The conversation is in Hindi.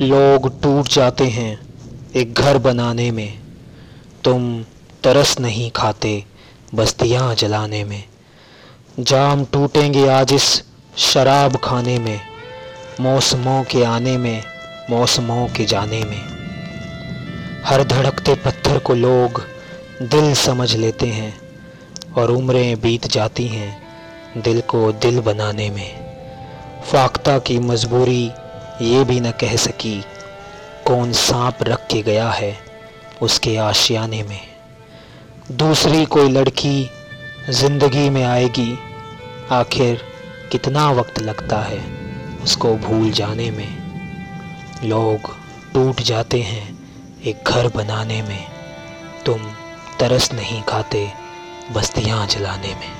लोग टूट जाते हैं एक घर बनाने में। तुम तरस नहीं खाते बस्तियाँ जलाने में। जाम टूटेंगे आज इस शराब खाने में, मौसमों के आने में, मौसमों के जाने में। हर धड़कते पत्थर को लोग दिल समझ लेते हैं और उम्रें बीत जाती हैं दिल को दिल बनाने में। फाख्ता की मजबूरी ये भी न कह सकी कौन सांप रख के गया है उसके आशियाने में। दूसरी कोई लड़की ज़िंदगी में आएगी, आखिर कितना वक्त लगता है उसको भूल जाने में। लोग टूट जाते हैं एक घर बनाने में, तुम तरस नहीं खाते बस्तियाँ जलाने में।